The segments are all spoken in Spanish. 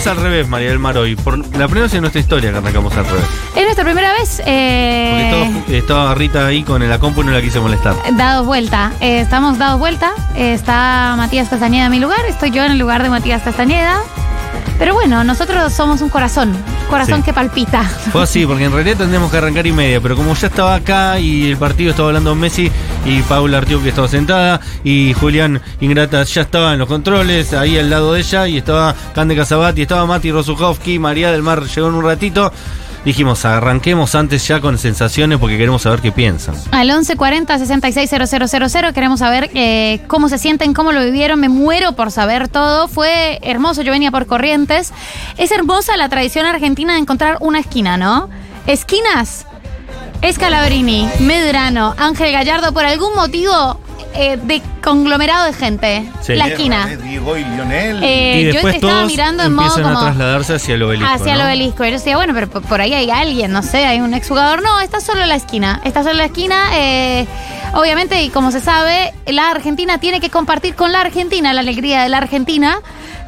arrancamos al revés, María del Mar, hoy. Por la primera vez en nuestra historia que arrancamos al revés. Es nuestra primera vez. eh, Porque estaba, estaba Rita ahí con la compu y no la quise molestar. Dados vuelta. Eh, estamos dados vuelta. Eh, está Matías Castañeda en mi lugar. Estoy yo en el lugar de Matías Castañeda. Pero bueno, nosotros somos un corazón. Corazón Sí. que palpita. Fue así, porque en realidad tendríamos que arrancar y media, pero como ya estaba acá y el partido estaba hablando Messi y Paula Artiuk que estaba sentada y Julián Ingrata ya estaba en los controles, ahí al lado de ella, y estaba Cande Casabati, estaba Mati Rosuchowski, María del Mar llegó en un ratito. Dijimos, arranquemos antes ya con sensaciones porque queremos saber qué piensan. Al 1140 660000 queremos saber eh, cómo se sienten, cómo lo vivieron. Me muero por saber todo. Fue hermoso, yo venía por Corrientes. Es hermosa la tradición argentina de encontrar una esquina, ¿no? Esquinas. Escalabrini, Medrano, Ángel Gallardo, por algún motivo eh, de conglomerado de gente. Sí. La esquina. Diego y Lionel. Eh, y yo después estaba todos mirando en modo empiezan a como trasladarse hacia el obelisco. hacia el ¿no? obelisco. Y yo decía, bueno, pero por por ahí hay alguien, no sé, hay un exjugador. No, está solo en la esquina. Está solo en la esquina. eh, obviamente, y como se sabe, la Argentina tiene que compartir con la Argentina la alegría de la Argentina.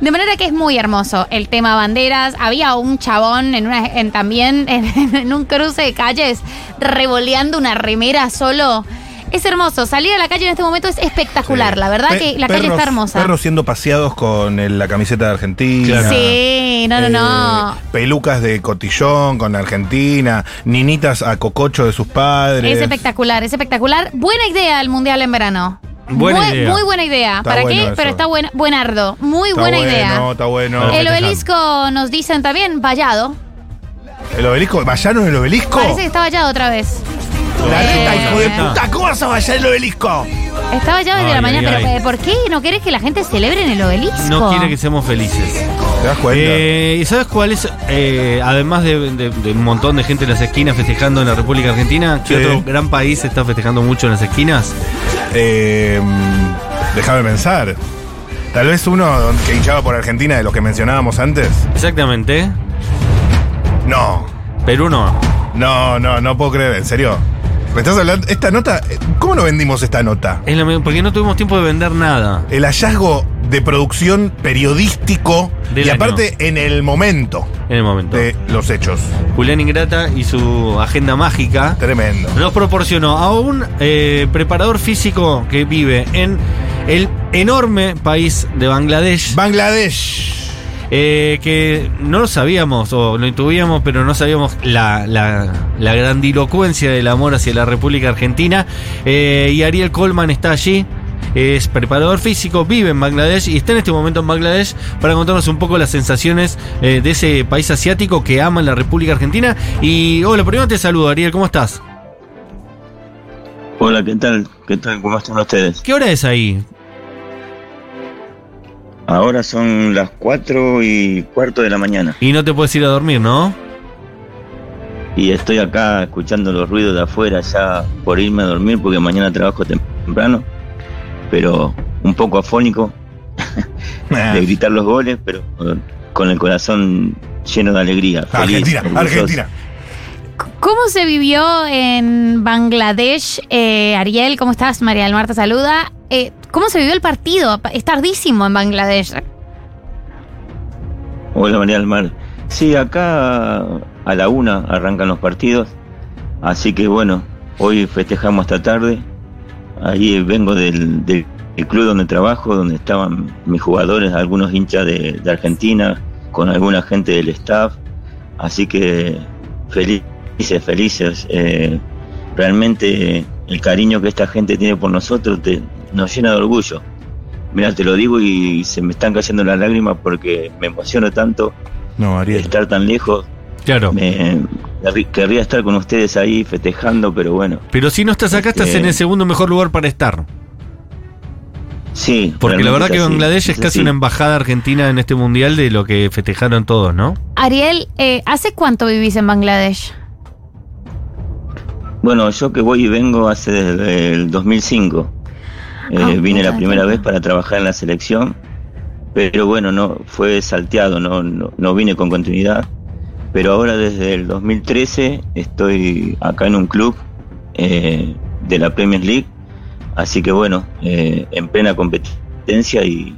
De manera que es muy hermoso el tema banderas. Había un chabón en una, en, también en, en un cruce de calles revoleando una remera solo. Es hermoso. Salir a la calle en este momento es espectacular. Sí. La verdad Pe- que la calle está hermosa. Perros siendo paseados con el- la camiseta de Argentina. Claro. Sí, no, no, no. Eh, pelucas de cotillón con Argentina. Ninitas a cococho de sus padres. Es espectacular, es espectacular. Buena idea el mundial en verano. Buena muy, idea. muy buena idea. Está ¿Para bueno qué? eso. Pero está buen, buenardo. Muy Está buena bueno, idea. Está bueno. El obelisco nos dicen también vallado. El obelisco. ¿Vallaron el obelisco? Parece que está vallado otra vez. La neta, hijo de puta. ¿Cómo vas a vallar el obelisco? Está vallado desde Ay, la mañana, ay, pero ay. eh, ¿por qué no querés que la gente celebre en el obelisco? No quiere que seamos felices. ¿Te das cuenta? Eh, ¿Y sabes cuál es, eh, además de, de- de un montón de gente en las esquinas festejando en la República Argentina, qué Sí. otro gran país está festejando mucho en las esquinas? Eh, mm, déjame pensar. Tal vez uno que hinchaba por Argentina de los que mencionábamos antes. Exactamente. No. Perú no. No, no, no puedo creer, en serio. ¿Me estás hablando? Esta nota, eh, ¿cómo no vendimos esta nota? Es lo mismo, porque no tuvimos tiempo de vender nada. El hallazgo de producción periodístico Del y año. aparte en el momento En el momento. de los hechos. Julián Ingrata y su agenda mágica Tremendo. nos proporcionó a un eh, preparador físico que vive en el enorme país de Bangladesh. Bangladesh. Eh, que no lo sabíamos o lo intuíamos, pero no sabíamos la, la, la grandilocuencia del amor hacia la República Argentina. Eh, y Ariel Coleman está allí. Es preparador físico, vive en Bangladesh y está en este momento en Bangladesh para contarnos un poco las sensaciones eh, de ese país asiático que ama la República Argentina. Y hola, primero te saludo, Ariel, ¿cómo estás? Hola, ¿qué tal? ¿Qué tal? ¿Cómo están ustedes? ¿Qué hora es ahí? Ahora son las 4 y cuarto de la mañana Y no te puedes ir a dormir, ¿no? y estoy acá escuchando los ruidos de afuera ya por irme a dormir porque mañana trabajo temprano, pero un poco afónico Ah. de gritar los goles, pero con el corazón lleno de alegría. Feliz, Argentina, orgulloso. Argentina. ¿Cómo se vivió en Bangladesh, eh, Ariel? ¿Cómo estás? María del Mar te saluda. Eh, ¿Cómo se vivió el partido? Es tardísimo en Bangladesh. Hola María del Mar. Sí, acá a la una arrancan los partidos, así que bueno, hoy festejamos esta tarde. Ahí vengo del, del- del club donde trabajo, donde estaban mis jugadores, algunos hinchas de, de Argentina, con alguna gente del staff, así que felices, felices. eh, realmente el cariño que esta gente tiene por nosotros te- nos llena de orgullo. Mira, te lo digo y se me están cayendo las lágrimas porque me emociono tanto No, Ariel. estar tan lejos. Claro. Me, querrí- querría estar con ustedes ahí festejando, pero bueno, Pero si no estás acá, estás Este- en el segundo mejor lugar para estar. sí. Porque la verdad que Bangladesh es casi así. una embajada argentina en este mundial de lo que festejaron todos, ¿no? Ariel, eh, ¿hace cuánto vivís en Bangladesh? Bueno, yo que voy y vengo hace desde el 2005. Eh, Ah, vine la primera vez para trabajar en la selección, pero bueno, no fue salteado, no, no, no vine con continuidad. Pero ahora desde el 2013 estoy acá en un club eh, de la Premier League, así que bueno, eh, en plena competencia y,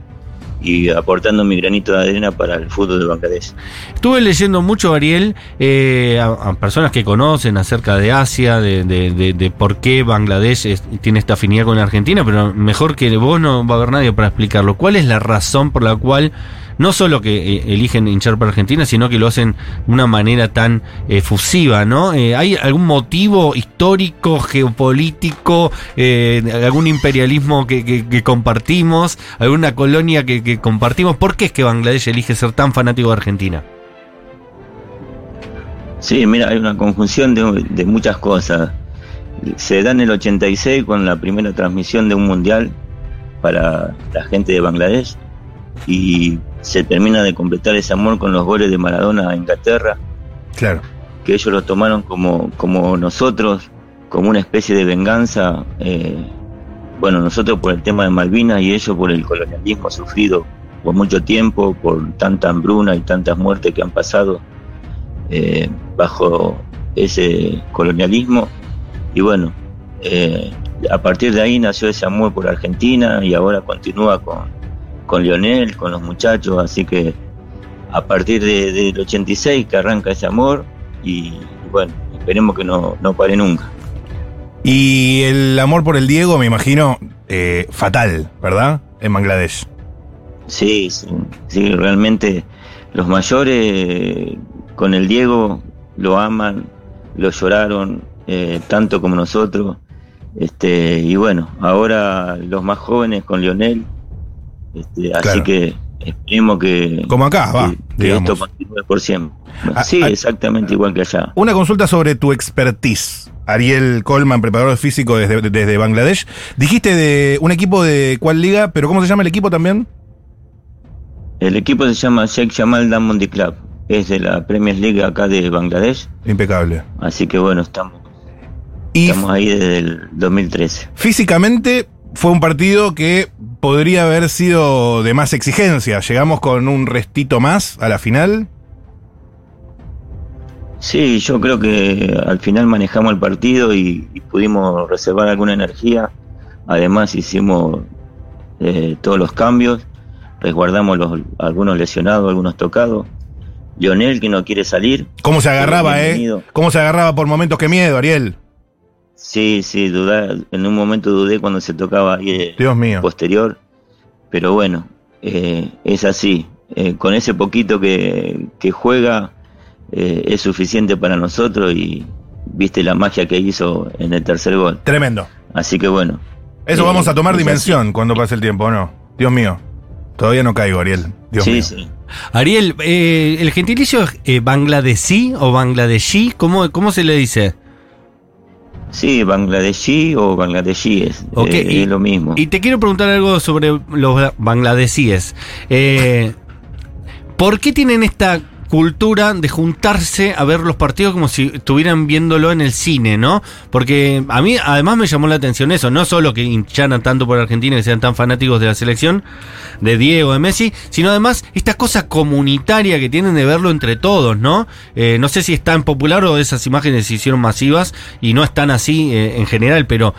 y aportando mi granito de arena para el fútbol de Bangladesh. Estuve leyendo mucho, Ariel, eh, a, personas que conocen acerca de Asia, de, de- de- de por qué Bangladesh es- tiene esta afinidad con Argentina, pero mejor que vos no va a haber nadie para explicarlo. ¿Cuál es la razón por la cual no solo que eh, eligen hinchar para Argentina, sino que lo hacen de una manera tan eh, fusiva, ¿no? Eh, ¿Hay algún motivo histórico, geopolítico, eh, algún imperialismo que, compartimos, alguna colonia que, que compartimos? ¿Por qué es que Bangladesh elige ser tan fanático de Argentina? Sí, mira, hay una conjunción de, de muchas cosas. Se da en el 86 con la primera transmisión de un mundial para la gente de Bangladesh y se termina de completar ese amor con los goles de Maradona a Inglaterra, Claro. que ellos lo tomaron como, como nosotros, como una especie de venganza. eh, bueno, nosotros por el tema de Malvinas y ellos por el colonialismo sufrido por mucho tiempo, por tanta hambruna y tantas muertes que han pasado eh, bajo ese colonialismo. Y bueno, eh, a partir de ahí nació ese amor por Argentina y ahora continúa con, con Lionel, con los muchachos, así que a partir de- del 86 que arranca ese amor y, bueno, esperemos que no, no pare nunca. Y el amor por el Diego, me imagino, eh, fatal, ¿verdad? En Bangladesh. Sí, sí, sí, realmente los mayores con el Diego lo aman, lo lloraron eh, tanto como nosotros. Este, y bueno, ahora los más jóvenes con Lionel. Este, así que esperemos que, Como acá, va, que- esto continúe por siempre. Ah, Sí, ah. exactamente igual que allá. Una consulta sobre tu expertise. Ariel Coleman, preparador físico desde, desde Bangladesh. Dijiste de un equipo de cuál liga, pero ¿cómo se llama el equipo también? El equipo se llama Sheikh Jamal Diamond Club. Es de la Premier League acá de Bangladesh. Impecable. Así que bueno, estamos, Y estamos ahí desde el 2013. físicamente fue un partido que podría haber sido de más exigencia. Llegamos con un restito más a la final. Sí, yo creo que al final manejamos el partido y, y pudimos reservar alguna energía. Además hicimos eh, todos los cambios, resguardamos los, algunos lesionados, algunos tocados. Lionel que no quiere salir. ¿Cómo se agarraba, eh? ¿Cómo se agarraba por momentos? Qué miedo, Ariel. Sí, sí, dudá, en un momento dudé cuando se tocaba ahí eh, Dios mío. posterior, pero bueno, eh, es así. Eh, con ese poquito que, que juega eh, es suficiente para nosotros y viste la magia que hizo en el tercer gol. Tremendo. Así que bueno. Eso Eh, vamos a tomar así. dimensión cuando pase el tiempo, ¿o no? Dios mío. Todavía no caigo, Ariel. Dios sí, mío. sí. Ariel, eh, ¿el gentilicio es eh, bangladesí o bangladeshi? ¿Cómo, ¿Cómo se le dice? Sí, bangladeshi o bangladeshíes, Ok, eh, y- es lo mismo. Y te quiero preguntar algo sobre los bangladesíes. Eh, ¿Por qué tienen esta cultura de juntarse a ver los partidos como si estuvieran viéndolo en el cine, ¿no? Porque a mí además me llamó la atención eso, no solo que hincharan tanto por Argentina, que sean tan fanáticos de la selección, de Diego, de Messi, sino además esta cosa comunitaria que tienen de verlo entre todos, ¿no? Eh, no sé si es tan popular o esas imágenes se hicieron masivas y no están así eh, en general, pero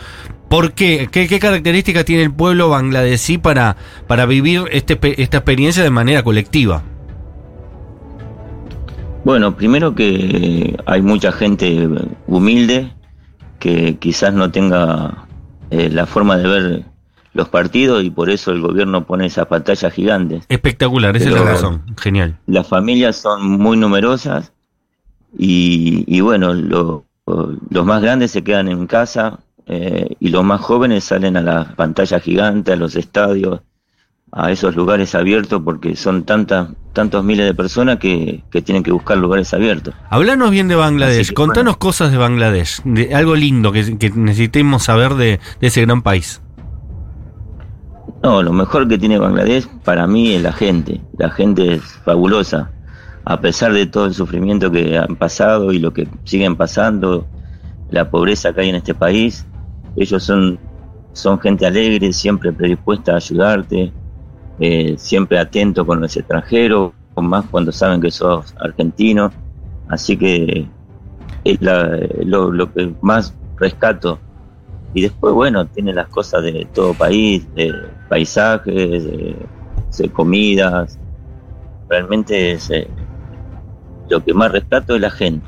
¿Por qué? ¿Qué, características tiene el pueblo bangladesí para, para vivir este, esta experiencia de manera colectiva? Bueno, primero que hay mucha gente humilde que quizás no tenga eh, la forma de ver los partidos y por eso el gobierno pone esas pantallas gigantes. Espectacular, esa es la razón. Genial. Las familias son muy numerosas y, y bueno, lo- los más grandes se quedan en casa eh, y los más jóvenes salen a las pantallas gigantes, a los estadios, a esos lugares abiertos porque son tantas, tantos miles de personas que, que tienen que buscar lugares abiertos. Hablanos bien de Bangladesh, que, contanos cosas de Bangladesh, de algo lindo que, que necesitemos saber de, de ese gran país. No, lo mejor que tiene Bangladesh para mí es la gente. La gente es fabulosa. A pesar de todo el sufrimiento que han pasado y lo que siguen pasando, la pobreza que hay en este país, ellos son, son gente alegre, siempre predispuesta a ayudarte, eh, siempre atento con los extranjeros, más cuando saben que sos argentino. Así que es lo, que más rescato y después, bueno, tiene las cosas de todo país, de paisajes, comidas. Realmente es, eh, lo que más rescato es la gente.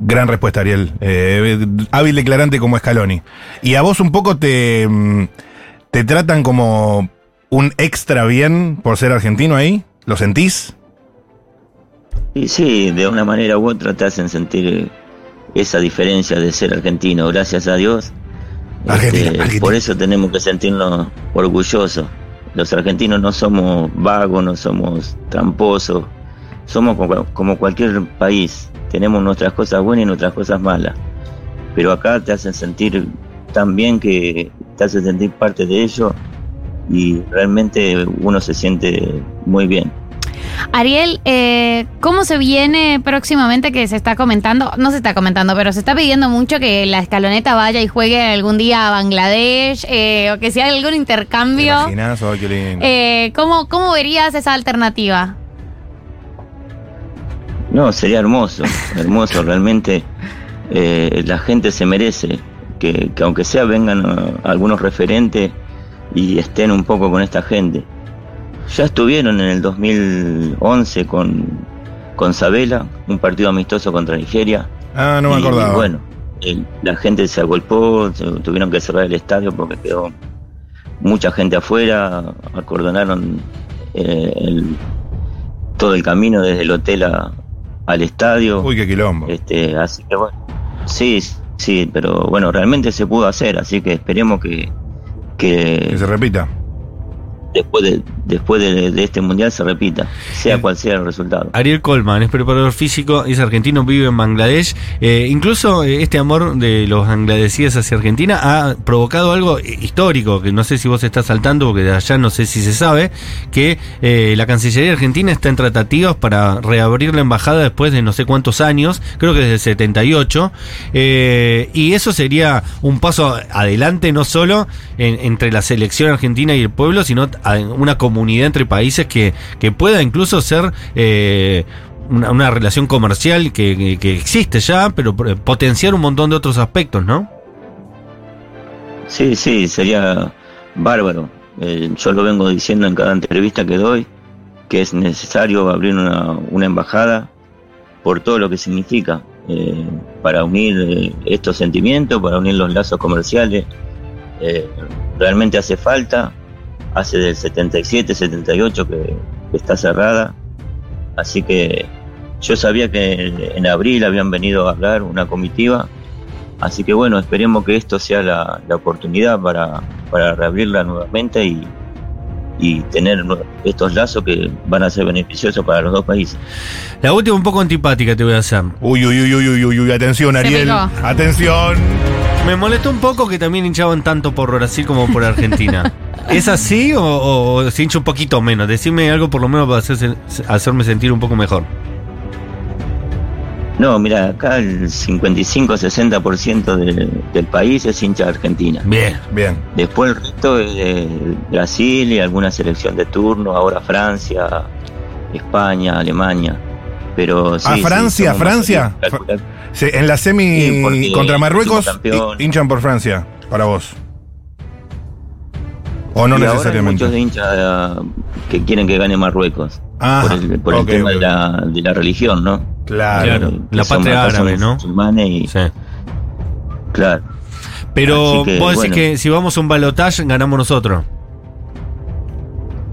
Gran respuesta, Ariel. Eh, hábil declarante como Scaloni. Y a vos un poco te, mm, te tratan como un extra bien por ser argentino ahí. ¿Lo sentís? Y sí, de una manera u otra te hacen sentir esa diferencia de ser argentino, gracias a Dios. Argentina, Este, Argentina. Por eso tenemos que sentirnos orgullosos. Los argentinos no somos vagos, no somos tramposos, somos como, como cualquier país. Tenemos nuestras cosas buenas y nuestras cosas malas. Pero acá te hacen sentir tan bien que te hacen sentir parte de ello y realmente uno se siente muy bien. Ariel, eh, ¿cómo se viene próximamente que se está comentando? No se está comentando, pero se está pidiendo mucho que la escaloneta vaya y juegue algún día a Bangladesh eh, o que sea algún ¿Te intercambio. imaginás? Oh, qué lindo. Eh, ¿cómo, ¿Cómo verías esa alternativa? No, sería hermoso, hermoso, realmente eh, la gente se merece que, que aunque sea vengan eh, algunos referentes y estén un poco con esta gente. Ya estuvieron en el 2011 con, con Sabela, un partido amistoso contra Nigeria. ah, no me Y, acordaba. bueno, el- la gente se agolpó, tuvieron que cerrar el estadio porque quedó mucha gente afuera, acordonaron eh, el- todo el camino desde el hotel a- al estadio. Uy, qué quilombo. Este, así que bueno, sí, sí, pero bueno, realmente se pudo hacer, así que esperemos que, Que que se repita. después de, después de, de este mundial se repita, sea Eh, cual sea el resultado. Ariel Colman es preparador físico, es argentino, vive en Bangladesh. Eh, incluso eh, este amor de los bangladesíes hacia Argentina ha provocado algo histórico, que no sé si vos estás saltando, porque de allá no sé si se sabe, que eh, la Cancillería Argentina está en tratativas para reabrir la embajada después de no sé cuántos años, creo que desde el 78, eh, y eso sería un paso adelante no solo en- entre la selección argentina y el pueblo, sino una comunidad entre países que, que pueda incluso ser eh, una, relación comercial que, existe ya, pero eh, potenciar un montón de otros aspectos, ¿no? Sí, sí, sería bárbaro. Eh, yo lo vengo diciendo en cada entrevista que doy, que es necesario abrir una, una embajada por todo lo que significa, eh, para unir estos sentimientos, para unir los lazos comerciales. Realmente hace falta, hace del 77, 78 que, que está cerrada, así que yo sabía que en abril habían venido a hablar una comitiva Así que bueno, esperemos que esto sea la, la oportunidad para, para reabrirla nuevamente y, y tener estos lazos que van a ser beneficiosos para los dos países. La última un poco antipática te voy a hacer. Uy, uy, uy, uy, uy, uy, uy, atención, Ariel. Atención. Me molestó un poco que también hinchaban tanto por Brasil como por Argentina. ¿Es así o, o se hincha un poquito menos? Decime algo por lo menos para hacerse- hacerme sentir un poco mejor. No, mira, acá el 55-60% de- del país es hincha de Argentina. Bien. Bien. Después el resto es de Brasil y alguna selección de turno, ahora Francia, España, Alemania. Pero sí, ¿A sí, Ah, Francia, somos Francia? en la semi Sí, contra Marruecos, hinchan por Francia, para vos. O no y ahora hay necesariamente. muchos de hinchas eh, que quieren que gane Marruecos. Ajá, por el, por el tema de, la, de la religión, ¿no? Claro. La patria árabe, ¿no? musulmanes y, Sí. claro. Pero que, vos decís bueno. que si vamos a un balotaje ganamos nosotros.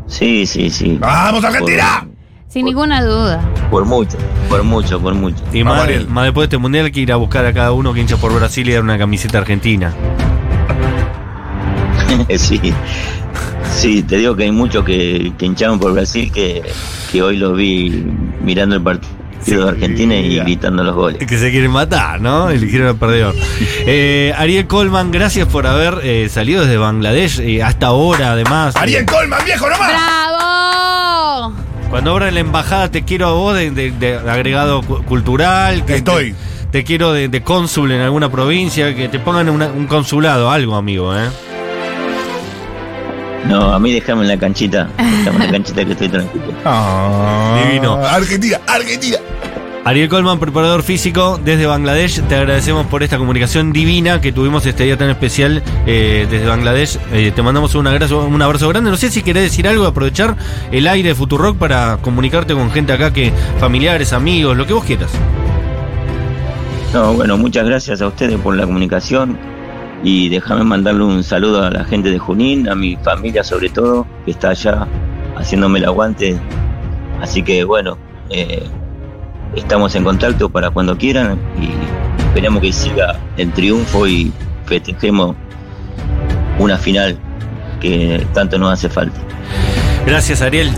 Sí, sí, sí. ¡Vamos, Argentina! Sin ninguna duda. Por, mucho, por mucho, por mucho. Y más, después de este mundial hay que ir a buscar a cada uno que hincha por Brasil y dar una camiseta argentina. sí. Sí, te digo que hay muchos que, que hincharon por Brasil que, que hoy los vi mirando el partido de Argentina y ya. gritando los goles. Que se quieren matar, ¿no? Eligieron al perdedor. Eh, Ariel Colman, gracias por haber eh, salido desde Bangladesh eh, hasta ahora, además. ¡Ariel Colman, viejo, nomás! ¡Bravo! Cuando abra la embajada te quiero a vos de, de- de agregado cu- cultural. Que Estoy. Te, te quiero de, de cónsul en alguna provincia, que te pongan una- un consulado, algo, amigo, ¿eh? No, a mí déjame en la canchita. Déjame en la canchita que estoy tranquilo. Ah, Divino. Argentina, Argentina. Ariel Colman, preparador físico desde Bangladesh, te agradecemos por esta comunicación divina que tuvimos este día tan especial eh, desde Bangladesh. Eh, te mandamos un abrazo, grande. No sé si querés decir algo, aprovechar el aire de Futurock para comunicarte con gente acá que familiares, amigos, lo que vos quieras. No, bueno, muchas gracias a ustedes por la comunicación y déjame mandarle un saludo a la gente de Junín, a mi familia sobre todo, que está allá haciéndome el aguante. Así que bueno, eh, estamos en contacto para cuando quieran y esperemos que siga el triunfo y festejemos una final que tanto nos hace falta. Gracias, Ariel.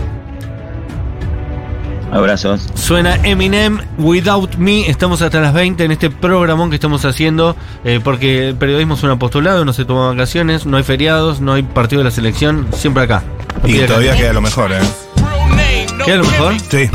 Abrazos. Suena Eminem Without Me. Estamos hasta las 20 en este programón que estamos haciendo. eh, porque el periodismo es un apostolado, no se toma vacaciones, no hay feriados, no hay partido de la selección. Siempre acá. Y acá. todavía queda lo mejor, ¿eh? ¿Queda lo mejor? Sí.